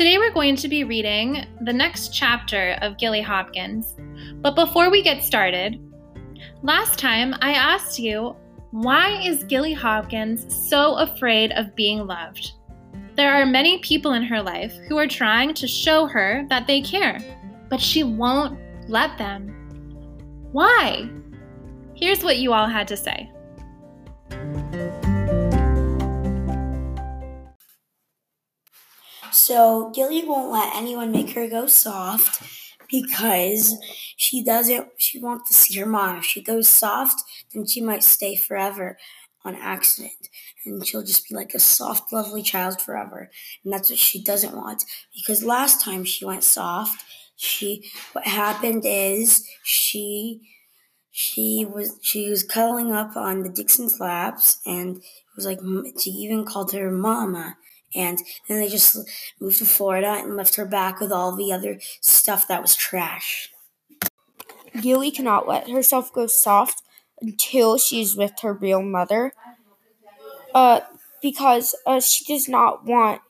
Today we're going to be reading the next chapter of Gilly Hopkins. But before we get started, last time I asked you, why is Gilly Hopkins so afraid of being loved? There are many people in her life who are trying to show her that they care, but she won't let them. Why? Here's what you all had to say. So Gilly won't let anyone make her go soft because she doesn't she wants to see her mom. If she goes soft, then she might stay forever on accident. And she'll just be like a soft, lovely child forever. And that's what she doesn't want. Because last time she went soft, she what happened is she she was she was cuddling up on the Dixon's laps and it was like she even called her mama and then they just moved to Florida and left her back with all the other stuff that was trash. Gilly cannot let herself go soft until she's with her real mother. Uh, because uh, she does not want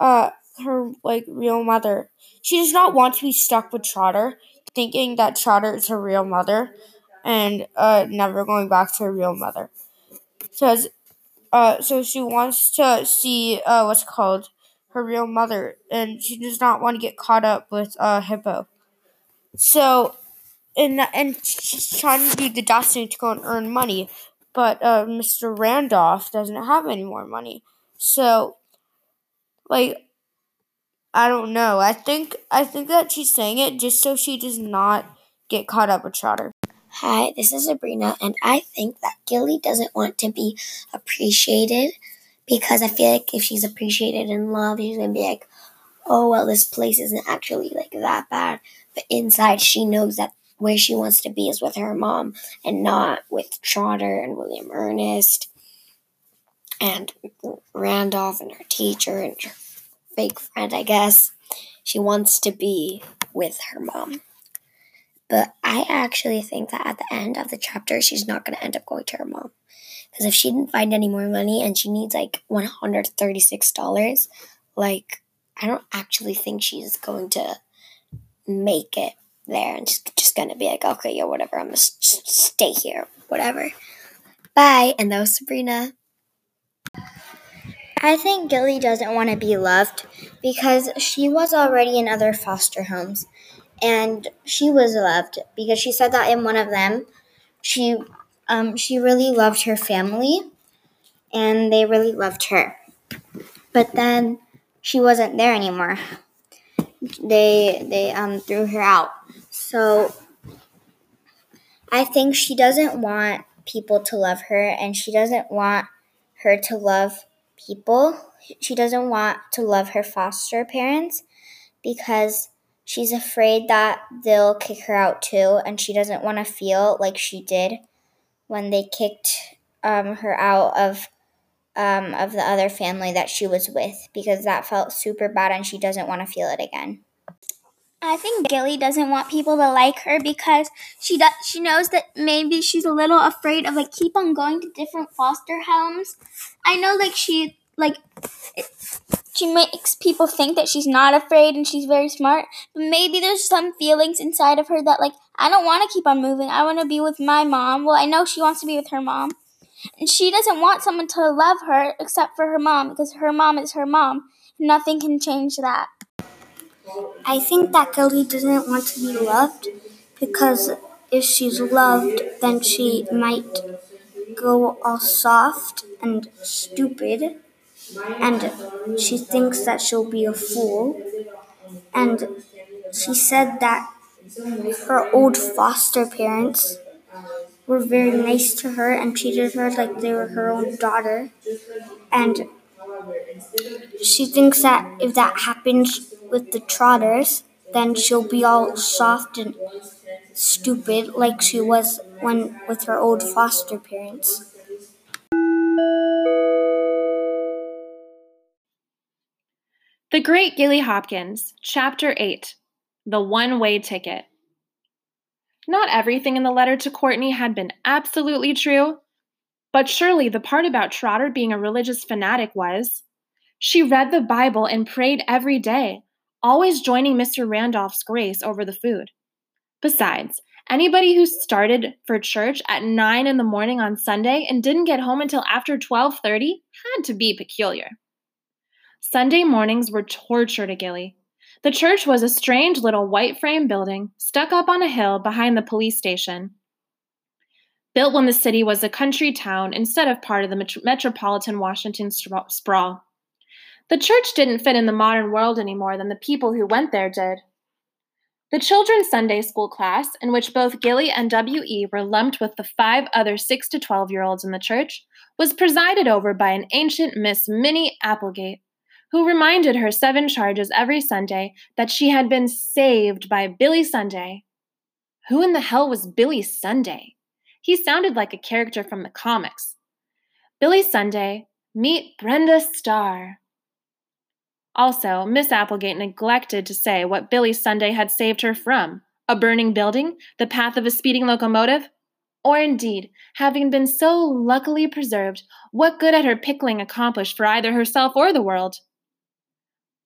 uh her like real mother. She does not want to be stuck with Trotter, thinking that Trotter is her real mother, and uh never going back to her real mother. Says uh, so she wants to see uh, what's called her real mother, and she does not want to get caught up with uh, Hippo. So, and and she's trying to do the destiny to go and earn money, but uh, Mr. Randolph doesn't have any more money. So, like, I don't know. I think I think that she's saying it just so she does not get caught up with Trotter. Hi, this is Sabrina, and I think that Gilly doesn't want to be appreciated because I feel like if she's appreciated and loved, she's gonna be like, oh, well, this place isn't actually like that bad. But inside, she knows that where she wants to be is with her mom and not with Trotter and William Ernest and Randolph and her teacher and her fake friend, I guess. She wants to be with her mom. But I actually think that at the end of the chapter, she's not going to end up going to her mom. Because if she didn't find any more money and she needs like $136, like, I don't actually think she's going to make it there and she's just going to be like, okay, yeah, whatever, I'm going to stay here, whatever. Bye. And that was Sabrina. I think Gilly doesn't want to be loved because she was already in other foster homes and she was loved because she said that in one of them. She um, she really loved her family and they really loved her. But then she wasn't there anymore. They they um, threw her out. So i think she doesn't want people to love her and she doesn't want her to love people. She doesn't want to love her foster parents because She's afraid that they'll kick her out too, and she doesn't want to feel like she did when they kicked um, her out of um, of the other family that she was with because that felt super bad, and she doesn't want to feel it again. I think Gilly doesn't want people to like her because she does, she knows that maybe she's a little afraid of like keep on going to different foster homes. I know like she like she makes people think that she's not afraid and she's very smart, but maybe there's some feelings inside of her that like I don't want to keep on moving. I want to be with my mom. Well, I know she wants to be with her mom. And she doesn't want someone to love her except for her mom because her mom is her mom. Nothing can change that. I think that Gilly doesn't want to be loved because if she's loved, then she might go all soft and stupid and she thinks that she'll be a fool. And she said that her old foster parents were very nice to her and treated her like they were her own daughter. And she thinks that if that happens with the trotters, then she'll be all soft and stupid like she was when with her old foster parents. The Great Gilly Hopkins, Chapter 8 The One Way Ticket. Not everything in the letter to Courtney had been absolutely true, but surely the part about Trotter being a religious fanatic was. She read the Bible and prayed every day, always joining Mr. Randolph's grace over the food. Besides, anybody who started for church at 9 in the morning on Sunday and didn't get home until after 12:30 had to be peculiar. Sunday mornings were torture to Gilly. The church was a strange little white frame building stuck up on a hill behind the police station. Built when the city was a country town instead of part of the met- metropolitan Washington sprawl. The church didn't fit in the modern world any more than the people who went there did. The children's Sunday school class, in which both Gilly and W.E. were lumped with the five other 6 to 12 year olds in the church, was presided over by an ancient Miss Minnie Applegate, who reminded her seven charges every Sunday that she had been saved by Billy Sunday. Who in the hell was Billy Sunday? He sounded like a character from the comics. Billy Sunday, meet Brenda Starr. Also, Miss Applegate neglected to say what Billy Sunday had saved her from a burning building, the path of a speeding locomotive, or indeed, having been so luckily preserved, what good had her pickling accomplished for either herself or the world?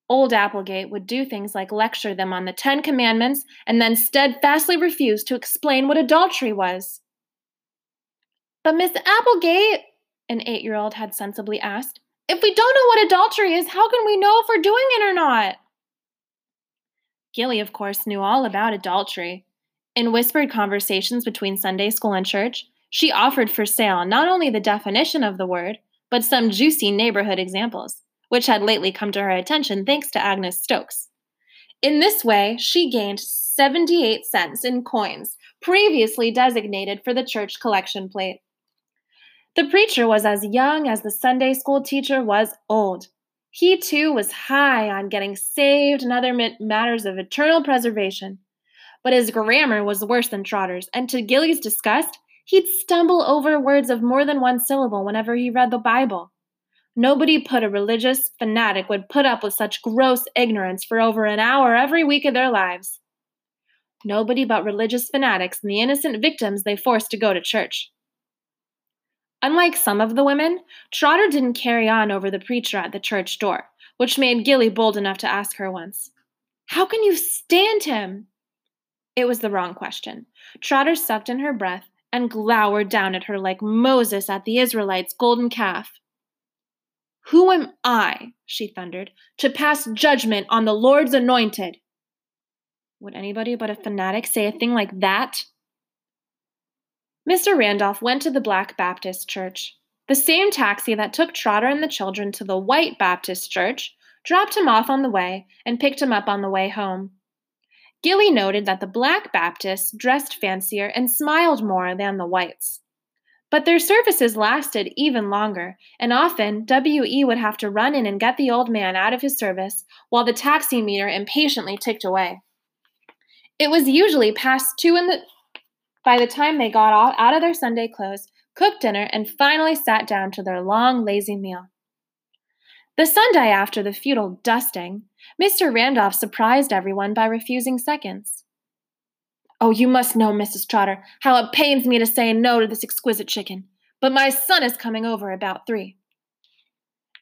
Old Applegate would do things like lecture them on the Ten Commandments and then steadfastly refuse to explain what adultery was. But Miss Applegate, an eight year old had sensibly asked, if we don't know what adultery is, how can we know if we're doing it or not? Gilly, of course, knew all about adultery. In whispered conversations between Sunday school and church, she offered for sale not only the definition of the word, but some juicy neighborhood examples which had lately come to her attention thanks to Agnes Stokes. In this way, she gained 78 cents in coins, previously designated for the church collection plate. The preacher was as young as the Sunday school teacher was old. He too was high on getting saved and other matters of eternal preservation. But his grammar was worse than Trotter's, and to Gilly's disgust, he'd stumble over words of more than one syllable whenever he read the Bible. Nobody put a religious fanatic would put up with such gross ignorance for over an hour every week of their lives. Nobody but religious fanatics and the innocent victims they forced to go to church. Unlike some of the women, Trotter didn't carry on over the preacher at the church door, which made Gilly bold enough to ask her once, How can you stand him? It was the wrong question. Trotter sucked in her breath and glowered down at her like Moses at the Israelites' golden calf. Who am I, she thundered, to pass judgment on the Lord's anointed? Would anybody but a fanatic say a thing like that? Mr. Randolph went to the Black Baptist Church. The same taxi that took Trotter and the children to the White Baptist Church dropped him off on the way and picked him up on the way home. Gilly noted that the Black Baptists dressed fancier and smiled more than the Whites. But their services lasted even longer, and often W.E. would have to run in and get the old man out of his service while the taxi meter impatiently ticked away. It was usually past two in the by the time they got all out of their Sunday clothes, cooked dinner, and finally sat down to their long, lazy meal. The Sunday after the futile dusting, Mr. Randolph surprised everyone by refusing seconds. Oh, you must know, Mrs. Trotter, how it pains me to say no to this exquisite chicken, but my son is coming over about three.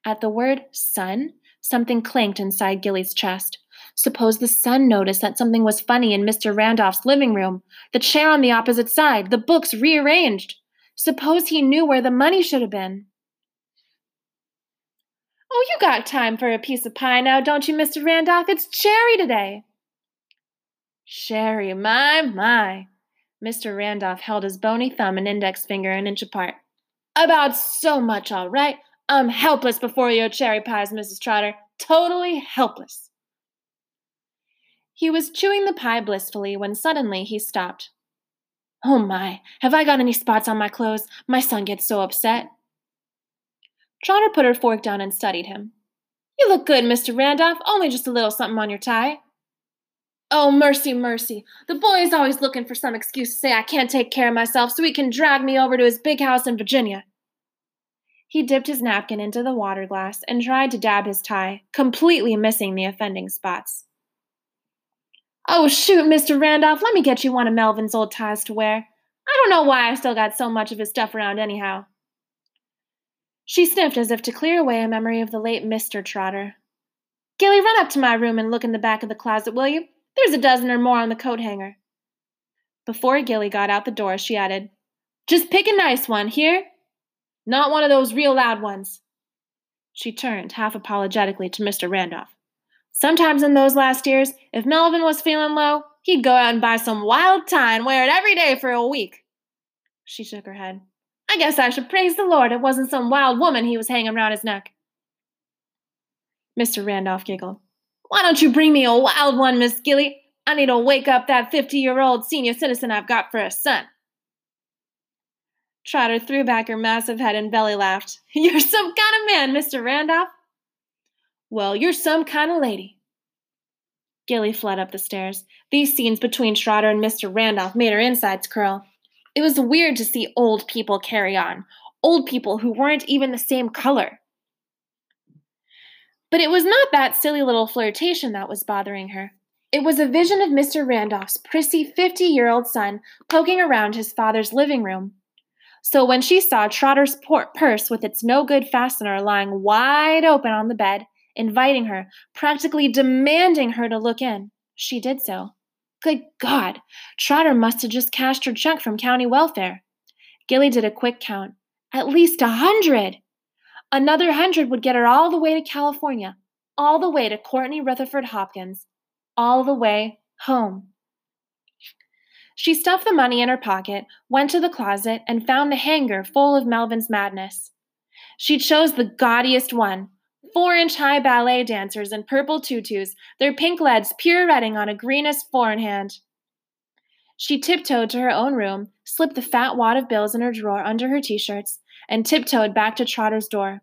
At the word son, something clanked inside Gilly's chest. Suppose the son noticed that something was funny in Mr. Randolph's living room, the chair on the opposite side, the books rearranged. Suppose he knew where the money should have been. Oh, you got time for a piece of pie now, don't you, Mr. Randolph? It's cherry today. Sherry, my, my. Mr. Randolph held his bony thumb and index finger an inch apart. About so much, all right. I'm helpless before your cherry pies, Mrs. Trotter. Totally helpless. He was chewing the pie blissfully when suddenly he stopped. Oh my, have I got any spots on my clothes? My son gets so upset. Trotter put her fork down and studied him. You look good, Mr. Randolph, only just a little something on your tie. Oh, mercy, mercy. The boy is always looking for some excuse to say I can't take care of myself so he can drag me over to his big house in Virginia. He dipped his napkin into the water glass and tried to dab his tie, completely missing the offending spots. Oh, shoot, Mr. Randolph, let me get you one of Melvin's old ties to wear. I don't know why I still got so much of his stuff around, anyhow. She sniffed as if to clear away a memory of the late Mr. Trotter. Gilly, run up to my room and look in the back of the closet, will you? There's a dozen or more on the coat hanger. Before Gilly got out the door, she added, Just pick a nice one, here? Not one of those real loud ones. She turned half apologetically to Mr. Randolph. Sometimes in those last years, if Melvin was feeling low, he'd go out and buy some wild tie and wear it every day for a week. She shook her head. I guess I should praise the Lord it wasn't some wild woman he was hanging round his neck. Mr. Randolph giggled. Why don't you bring me a wild one, Miss Gilly? I need to wake up that 50 year old senior citizen I've got for a son. Trotter threw back her massive head and belly laughed. You're some kind of man, Mr. Randolph. Well, you're some kind of lady. Gilly fled up the stairs. These scenes between Trotter and Mr. Randolph made her insides curl. It was weird to see old people carry on, old people who weren't even the same color. But it was not that silly little flirtation that was bothering her. It was a vision of Mr. Randolph's prissy 50 year old son poking around his father's living room. So when she saw Trotter's port purse with its no good fastener lying wide open on the bed, inviting her, practically demanding her to look in, she did so. Good God! Trotter must have just cashed her check from county welfare. Gilly did a quick count. At least a hundred! Another hundred would get her all the way to California, all the way to Courtney Rutherford Hopkins, all the way home. She stuffed the money in her pocket, went to the closet, and found the hanger full of Melvin's madness. She chose the gaudiest one four inch high ballet dancers in purple tutus, their pink leads pirouetting on a greenish forehand. She tiptoed to her own room, slipped the fat wad of bills in her drawer under her t shirts, and tiptoed back to Trotter's door.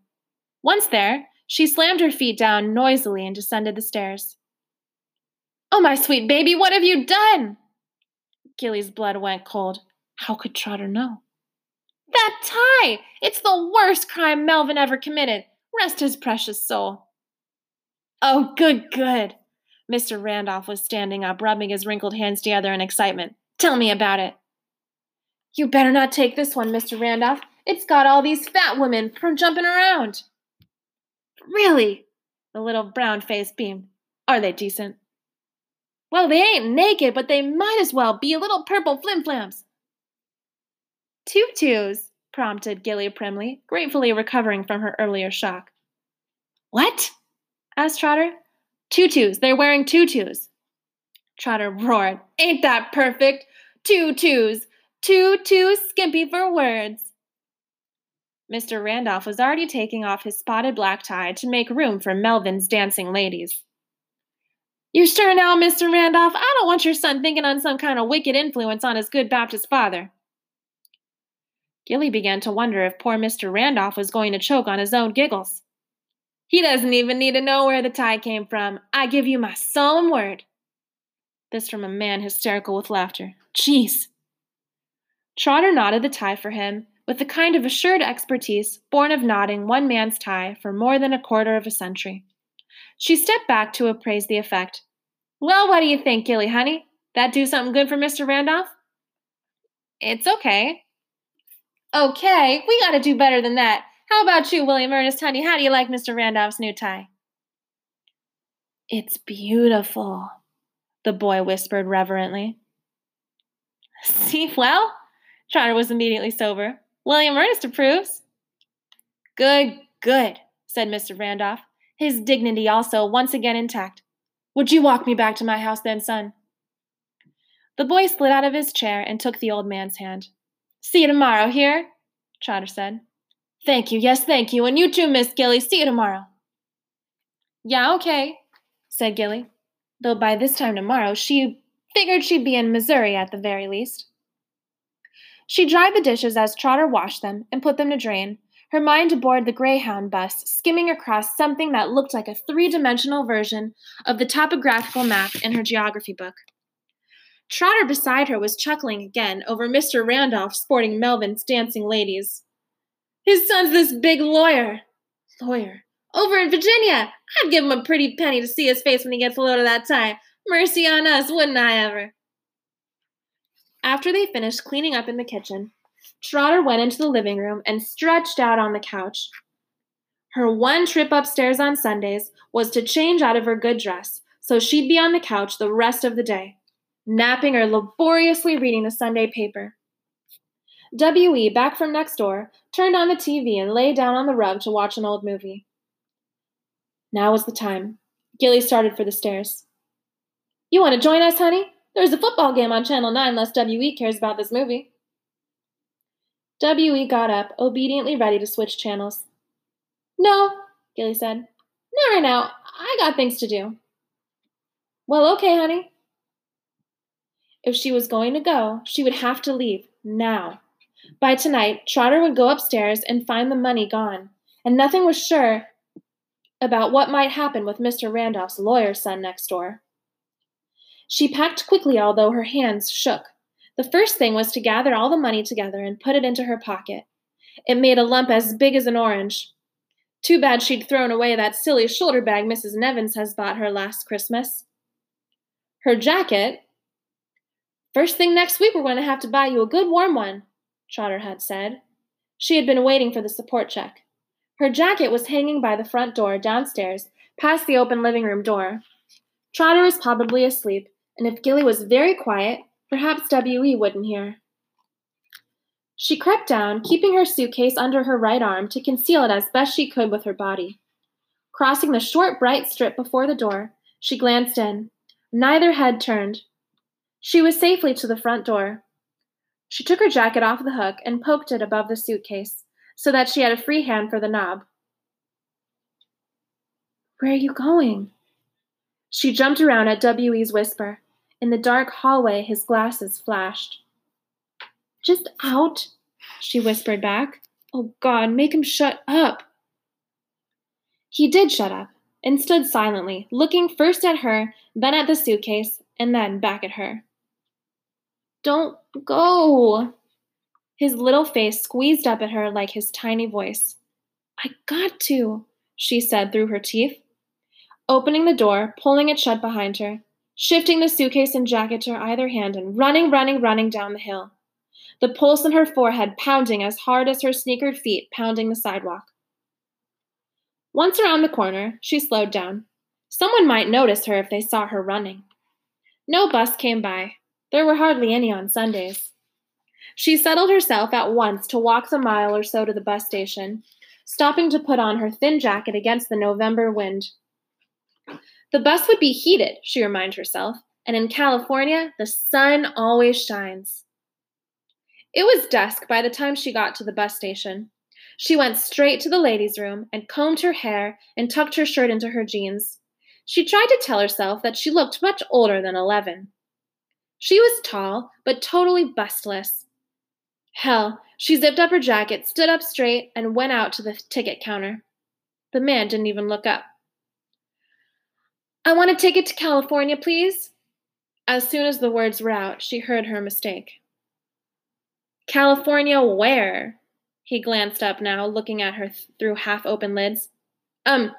Once there, she slammed her feet down noisily and descended the stairs. Oh, my sweet baby, what have you done? Gilly's blood went cold. How could Trotter know? That tie! It's the worst crime Melvin ever committed. Rest his precious soul. Oh, good, good. Mr. Randolph was standing up, rubbing his wrinkled hands together in excitement. Tell me about it. You better not take this one, Mr. Randolph. It's got all these fat women from jumping around. Really? The little brown face beamed. Are they decent? Well, they ain't naked, but they might as well be little purple flimflams. Tutus, prompted Gilly primly, gratefully recovering from her earlier shock. What? asked Trotter. Tutus. They're wearing tutus. Trotter roared. Ain't that perfect? Tutus. Too skimpy for words. Mr. Randolph was already taking off his spotted black tie to make room for Melvin's dancing ladies. You sure now, Mr. Randolph? I don't want your son thinking on some kind of wicked influence on his good Baptist father. Gilly began to wonder if poor Mr. Randolph was going to choke on his own giggles. He doesn't even need to know where the tie came from. I give you my solemn word. This from a man hysterical with laughter. Jeez. Trotter knotted the tie for him with the kind of assured expertise born of knotting one man's tie for more than a quarter of a century. She stepped back to appraise the effect. Well, what do you think, Gilly, honey? That do something good for Mr. Randolph? It's okay. Okay, we gotta do better than that. How about you, William Ernest, honey? How do you like Mr. Randolph's new tie? It's beautiful, the boy whispered reverently. See, well, Trotter was immediately sober. William Ernest approves. Good, good, said Mr. Randolph his dignity also once again intact. Would you walk me back to my house then, son? The boy slid out of his chair and took the old man's hand. See you tomorrow, here? Trotter said. Thank you, yes, thank you, and you too, Miss Gilly. See you tomorrow. Yeah, okay, said Gilly, though by this time tomorrow she figured she'd be in Missouri at the very least. She dried the dishes as Trotter washed them and put them to drain, her mind aboard the Greyhound bus, skimming across something that looked like a three dimensional version of the topographical map in her geography book. Trotter beside her was chuckling again over Mr. Randolph sporting Melvin's dancing ladies. His son's this big lawyer. Lawyer. Over in Virginia. I'd give him a pretty penny to see his face when he gets a load of that tie. Mercy on us, wouldn't I ever? After they finished cleaning up in the kitchen, Trotter went into the living room and stretched out on the couch. Her one trip upstairs on Sundays was to change out of her good dress so she'd be on the couch the rest of the day, napping or laboriously reading the Sunday paper. W.E., back from next door, turned on the TV and lay down on the rug to watch an old movie. Now was the time. Gilly started for the stairs. You want to join us, honey? There's a football game on Channel 9 unless W.E. cares about this movie. W.E. got up, obediently ready to switch channels. No, Gilly said. Not right now. I got things to do. Well, okay, honey. If she was going to go, she would have to leave now. By tonight, Trotter would go upstairs and find the money gone, and nothing was sure about what might happen with Mr. Randolph's lawyer's son next door. She packed quickly, although her hands shook. The first thing was to gather all the money together and put it into her pocket. It made a lump as big as an orange. Too bad she'd thrown away that silly shoulder bag Mrs. Nevins has bought her last Christmas. Her jacket. First thing next week, we're going to have to buy you a good warm one, Trotter had said. She had been waiting for the support check. Her jacket was hanging by the front door downstairs, past the open living room door. Trotter was probably asleep, and if Gilly was very quiet, perhaps W.E. wouldn't hear. She crept down, keeping her suitcase under her right arm to conceal it as best she could with her body. Crossing the short, bright strip before the door, she glanced in. Neither head turned. She was safely to the front door. She took her jacket off the hook and poked it above the suitcase, so that she had a free hand for the knob. Where are you going? She jumped around at W.E.'s whisper. In the dark hallway, his glasses flashed. Just out, she whispered back. Oh, God, make him shut up. He did shut up and stood silently, looking first at her, then at the suitcase, and then back at her. Don't go. His little face squeezed up at her like his tiny voice. I got to, she said through her teeth. Opening the door, pulling it shut behind her, shifting the suitcase and jacket to either hand, and running, running, running down the hill. The pulse in her forehead pounding as hard as her sneakered feet pounding the sidewalk. Once around the corner, she slowed down. Someone might notice her if they saw her running. No bus came by. There were hardly any on Sundays. She settled herself at once to walk the mile or so to the bus station, stopping to put on her thin jacket against the November wind. The bus would be heated, she reminded herself, and in California, the sun always shines. It was dusk by the time she got to the bus station. She went straight to the ladies' room and combed her hair and tucked her shirt into her jeans. She tried to tell herself that she looked much older than 11. She was tall, but totally bustless. Hell, she zipped up her jacket, stood up straight, and went out to the ticket counter. The man didn't even look up. I want a ticket to California, please. As soon as the words were out, she heard her mistake. California where? He glanced up now, looking at her th- through half open lids. Um,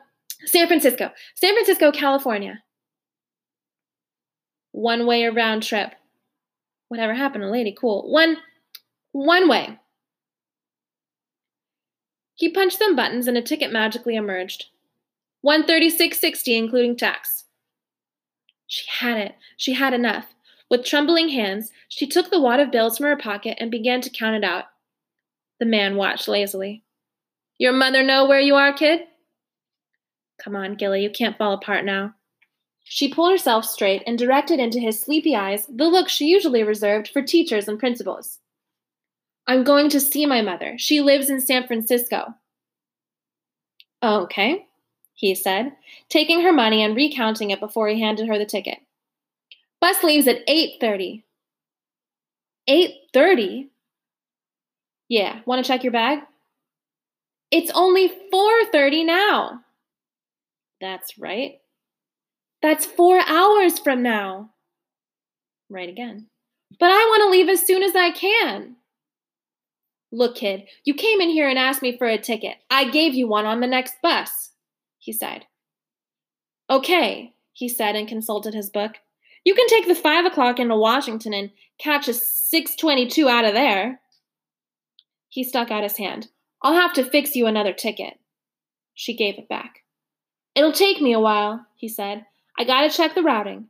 San Francisco. San Francisco, California. One way or round trip. Whatever happened to Lady Cool? One one way. He punched some buttons and a ticket magically emerged. 136.60 including tax. She had it. She had enough. With trembling hands, she took the wad of bills from her pocket and began to count it out. The man watched lazily. Your mother know where you are, kid? Come on, Gilly, you can't fall apart now. She pulled herself straight and directed into his sleepy eyes the look she usually reserved for teachers and principals. I'm going to see my mother. She lives in San Francisco. Okay, he said, taking her money and recounting it before he handed her the ticket. Bus leaves at 8:30. 8:30? Yeah, want to check your bag? It's only 4:30 now. That's right. That's 4 hours from now. Right again. But I want to leave as soon as I can. Look, kid, you came in here and asked me for a ticket. I gave you one on the next bus, he said. Okay, he said and consulted his book. You can take the 5 o'clock into Washington and catch a 622 out of there. He stuck out his hand. I'll have to fix you another ticket. She gave it back. It'll take me a while, he said. I gotta check the routing.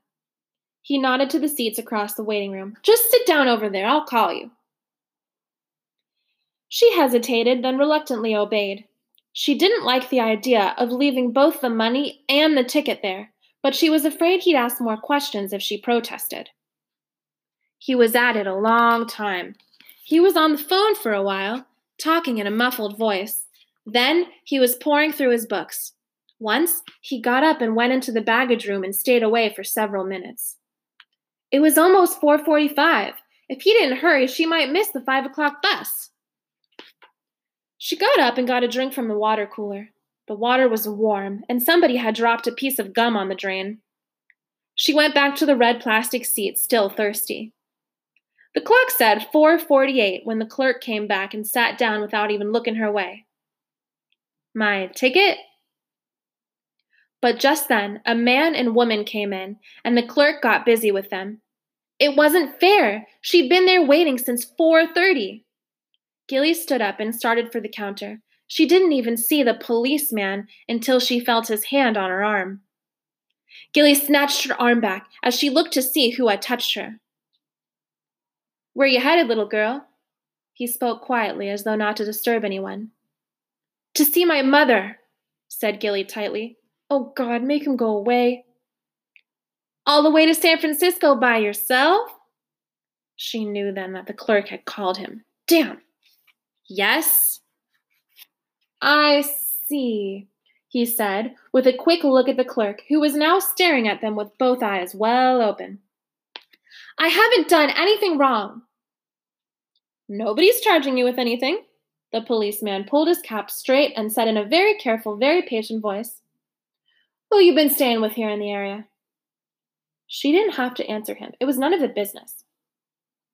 He nodded to the seats across the waiting room. Just sit down over there. I'll call you. She hesitated, then reluctantly obeyed. She didn't like the idea of leaving both the money and the ticket there, but she was afraid he'd ask more questions if she protested. He was at it a long time. He was on the phone for a while, talking in a muffled voice. Then he was poring through his books. Once he got up and went into the baggage room and stayed away for several minutes. It was almost 4:45. If he didn't hurry, she might miss the five o'clock bus. She got up and got a drink from the water cooler. The water was warm, and somebody had dropped a piece of gum on the drain. She went back to the red plastic seat, still thirsty. The clock said 4:48 when the clerk came back and sat down without even looking her way. My ticket? But just then, a man and woman came in, and the clerk got busy with them. It wasn't fair. She'd been there waiting since 4:30. Gilly stood up and started for the counter. She didn't even see the policeman until she felt his hand on her arm. Gilly snatched her arm back as she looked to see who had touched her. Where you headed, little girl? He spoke quietly, as though not to disturb anyone. To see my mother, said Gilly tightly. Oh, God, make him go away. All the way to San Francisco by yourself? She knew then that the clerk had called him. Damn. Yes? I see, he said, with a quick look at the clerk, who was now staring at them with both eyes well open. I haven't done anything wrong. Nobody's charging you with anything. The policeman pulled his cap straight and said in a very careful, very patient voice, who you been staying with here in the area? She didn't have to answer him. It was none of the business.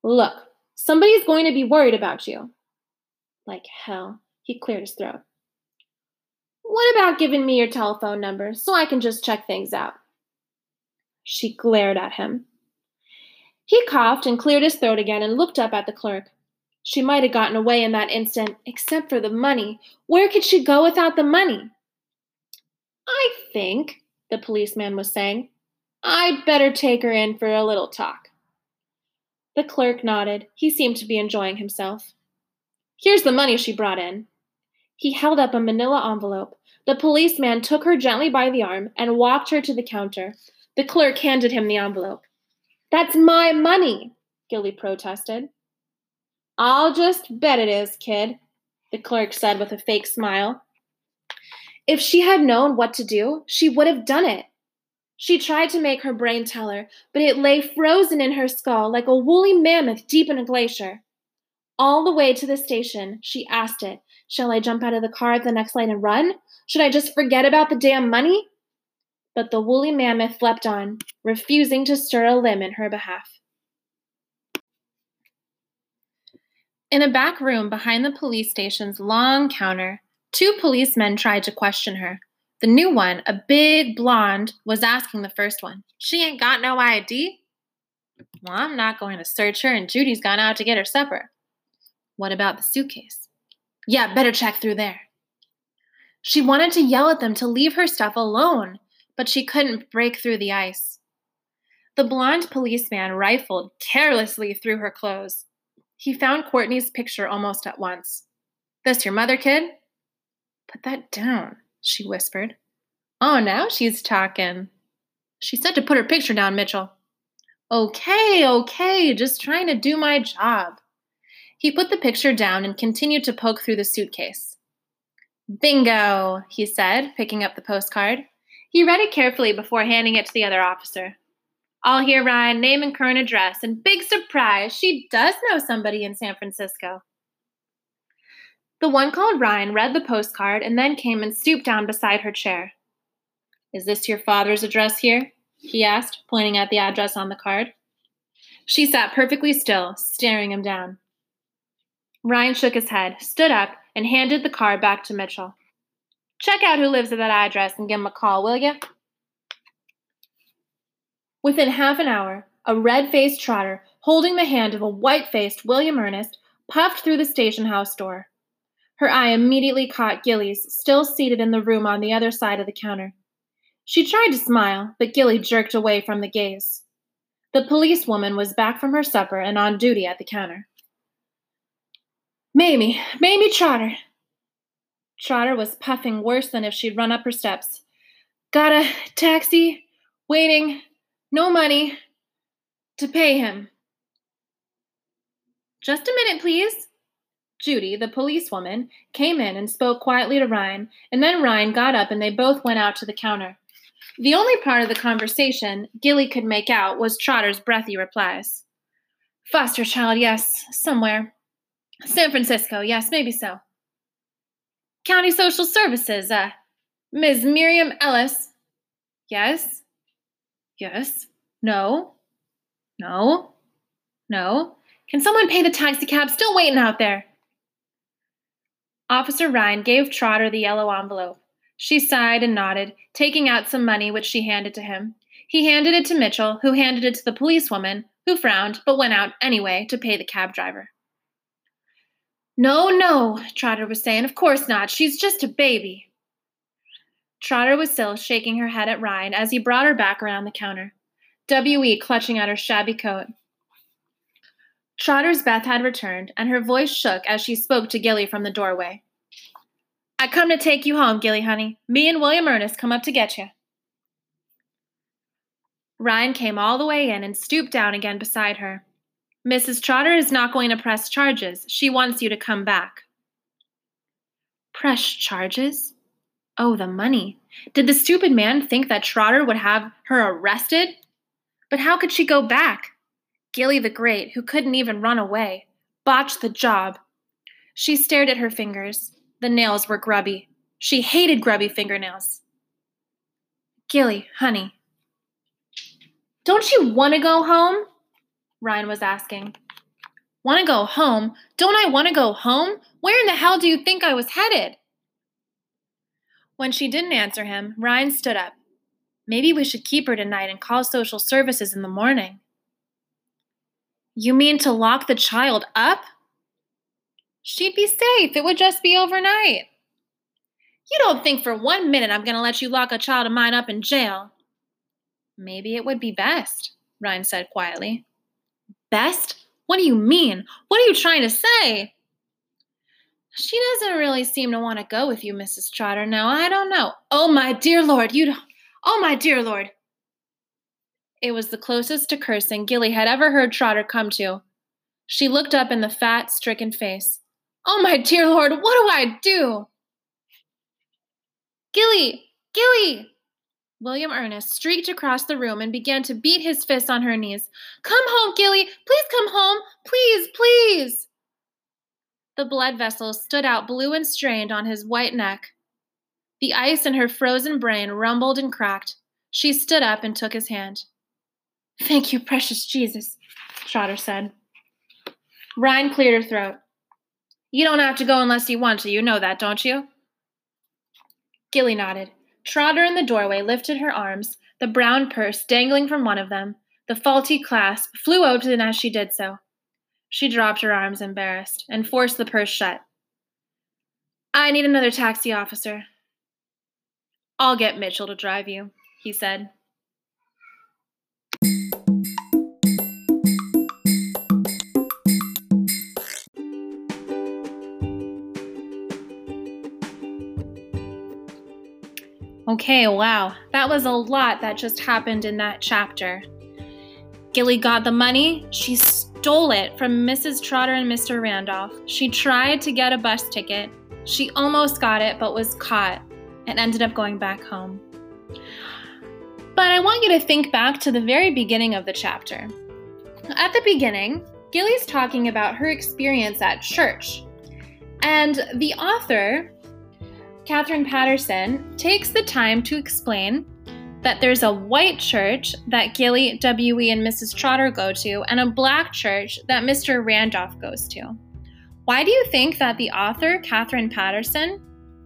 Look, somebody's going to be worried about you. Like hell. He cleared his throat. What about giving me your telephone number so I can just check things out? She glared at him. He coughed and cleared his throat again and looked up at the clerk. She might have gotten away in that instant, except for the money. Where could she go without the money? I think, the policeman was saying, I'd better take her in for a little talk. The clerk nodded. He seemed to be enjoying himself. Here's the money she brought in. He held up a manila envelope. The policeman took her gently by the arm and walked her to the counter. The clerk handed him the envelope. That's my money, Gilly protested. I'll just bet it is, kid, the clerk said with a fake smile. If she had known what to do, she would have done it. She tried to make her brain tell her, but it lay frozen in her skull like a woolly mammoth deep in a glacier. All the way to the station, she asked it, Shall I jump out of the car at the next light and run? Should I just forget about the damn money? But the woolly mammoth leapt on, refusing to stir a limb in her behalf. In a back room behind the police station's long counter, Two policemen tried to question her. The new one, a big blonde, was asking the first one, She ain't got no ID? Well, I'm not going to search her, and Judy's gone out to get her supper. What about the suitcase? Yeah, better check through there. She wanted to yell at them to leave her stuff alone, but she couldn't break through the ice. The blonde policeman rifled carelessly through her clothes. He found Courtney's picture almost at once. This your mother, kid? Put that down, she whispered. Oh, now she's talking. She said to put her picture down, Mitchell. Okay, okay, just trying to do my job. He put the picture down and continued to poke through the suitcase. Bingo, he said, picking up the postcard. He read it carefully before handing it to the other officer. All here, Ryan, name and current address, and big surprise, she does know somebody in San Francisco. The one called Ryan read the postcard and then came and stooped down beside her chair. Is this your father's address here? he asked, pointing at the address on the card. She sat perfectly still, staring him down. Ryan shook his head, stood up, and handed the card back to Mitchell. Check out who lives at that address and give him a call, will you? Within half an hour, a red faced trotter, holding the hand of a white faced William Ernest, puffed through the station house door. Her eye immediately caught Gilly's, still seated in the room on the other side of the counter. She tried to smile, but Gilly jerked away from the gaze. The policewoman was back from her supper and on duty at the counter. Mamie, Mamie Trotter. Trotter was puffing worse than if she'd run up her steps. Got a taxi, waiting, no money to pay him. Just a minute, please. Judy, the policewoman, came in and spoke quietly to Ryan, and then Ryan got up and they both went out to the counter. The only part of the conversation Gilly could make out was Trotter's breathy replies. Foster child, yes, somewhere. San Francisco, yes, maybe so. County Social Services, uh, Ms. Miriam Ellis. Yes? Yes? No? No? No? Can someone pay the taxi cab? Still waiting out there. Officer Ryan gave Trotter the yellow envelope. She sighed and nodded, taking out some money which she handed to him. He handed it to Mitchell, who handed it to the policewoman, who frowned but went out anyway to pay the cab driver. No, no, Trotter was saying. Of course not. She's just a baby. Trotter was still shaking her head at Ryan as he brought her back around the counter, W.E. clutching at her shabby coat. Trotter's Beth had returned, and her voice shook as she spoke to Gilly from the doorway. I come to take you home, Gilly, honey. Me and William Ernest come up to get you. Ryan came all the way in and stooped down again beside her. Mrs. Trotter is not going to press charges. She wants you to come back. Press charges? Oh, the money. Did the stupid man think that Trotter would have her arrested? But how could she go back? Gilly the Great, who couldn't even run away, botched the job. She stared at her fingers. The nails were grubby. She hated grubby fingernails. Gilly, honey. Don't you want to go home? Ryan was asking. Want to go home? Don't I want to go home? Where in the hell do you think I was headed? When she didn't answer him, Ryan stood up. Maybe we should keep her tonight and call social services in the morning. You mean to lock the child up? She'd be safe. It would just be overnight. You don't think for one minute I'm going to let you lock a child of mine up in jail. Maybe it would be best, Ryan said quietly. Best? What do you mean? What are you trying to say? She doesn't really seem to want to go with you, Mrs. Trotter. Now, I don't know. Oh, my dear Lord, you don't. Oh, my dear Lord. It was the closest to cursing Gilly had ever heard Trotter come to. She looked up in the fat, stricken face. Oh, my dear Lord, what do I do? Gilly! Gilly! William Ernest streaked across the room and began to beat his fists on her knees. Come home, Gilly! Please come home! Please, please! The blood vessels stood out blue and strained on his white neck. The ice in her frozen brain rumbled and cracked. She stood up and took his hand. Thank you, precious Jesus, Trotter said. Ryan cleared her throat. You don't have to go unless you want to. You know that, don't you? Gilly nodded. Trotter in the doorway lifted her arms, the brown purse dangling from one of them. The faulty clasp flew open as she did so. She dropped her arms, embarrassed, and forced the purse shut. I need another taxi officer. I'll get Mitchell to drive you, he said. Okay, wow. That was a lot that just happened in that chapter. Gilly got the money. She stole it from Mrs. Trotter and Mr. Randolph. She tried to get a bus ticket. She almost got it, but was caught and ended up going back home. But I want you to think back to the very beginning of the chapter. At the beginning, Gilly's talking about her experience at church. And the author Katherine Paterson, takes the time to explain that there's a white church that Gilly, W.E., and Mrs. Trotter go to, and a black church that Mr. Randolph goes to. Why do you think that the author, Katherine Paterson,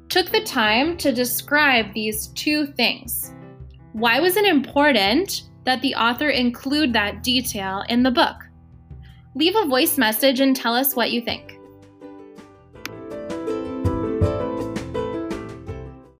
took the time to describe these two things? Why was it important that the author include that detail in the book? Leave a voice message and tell us what you think.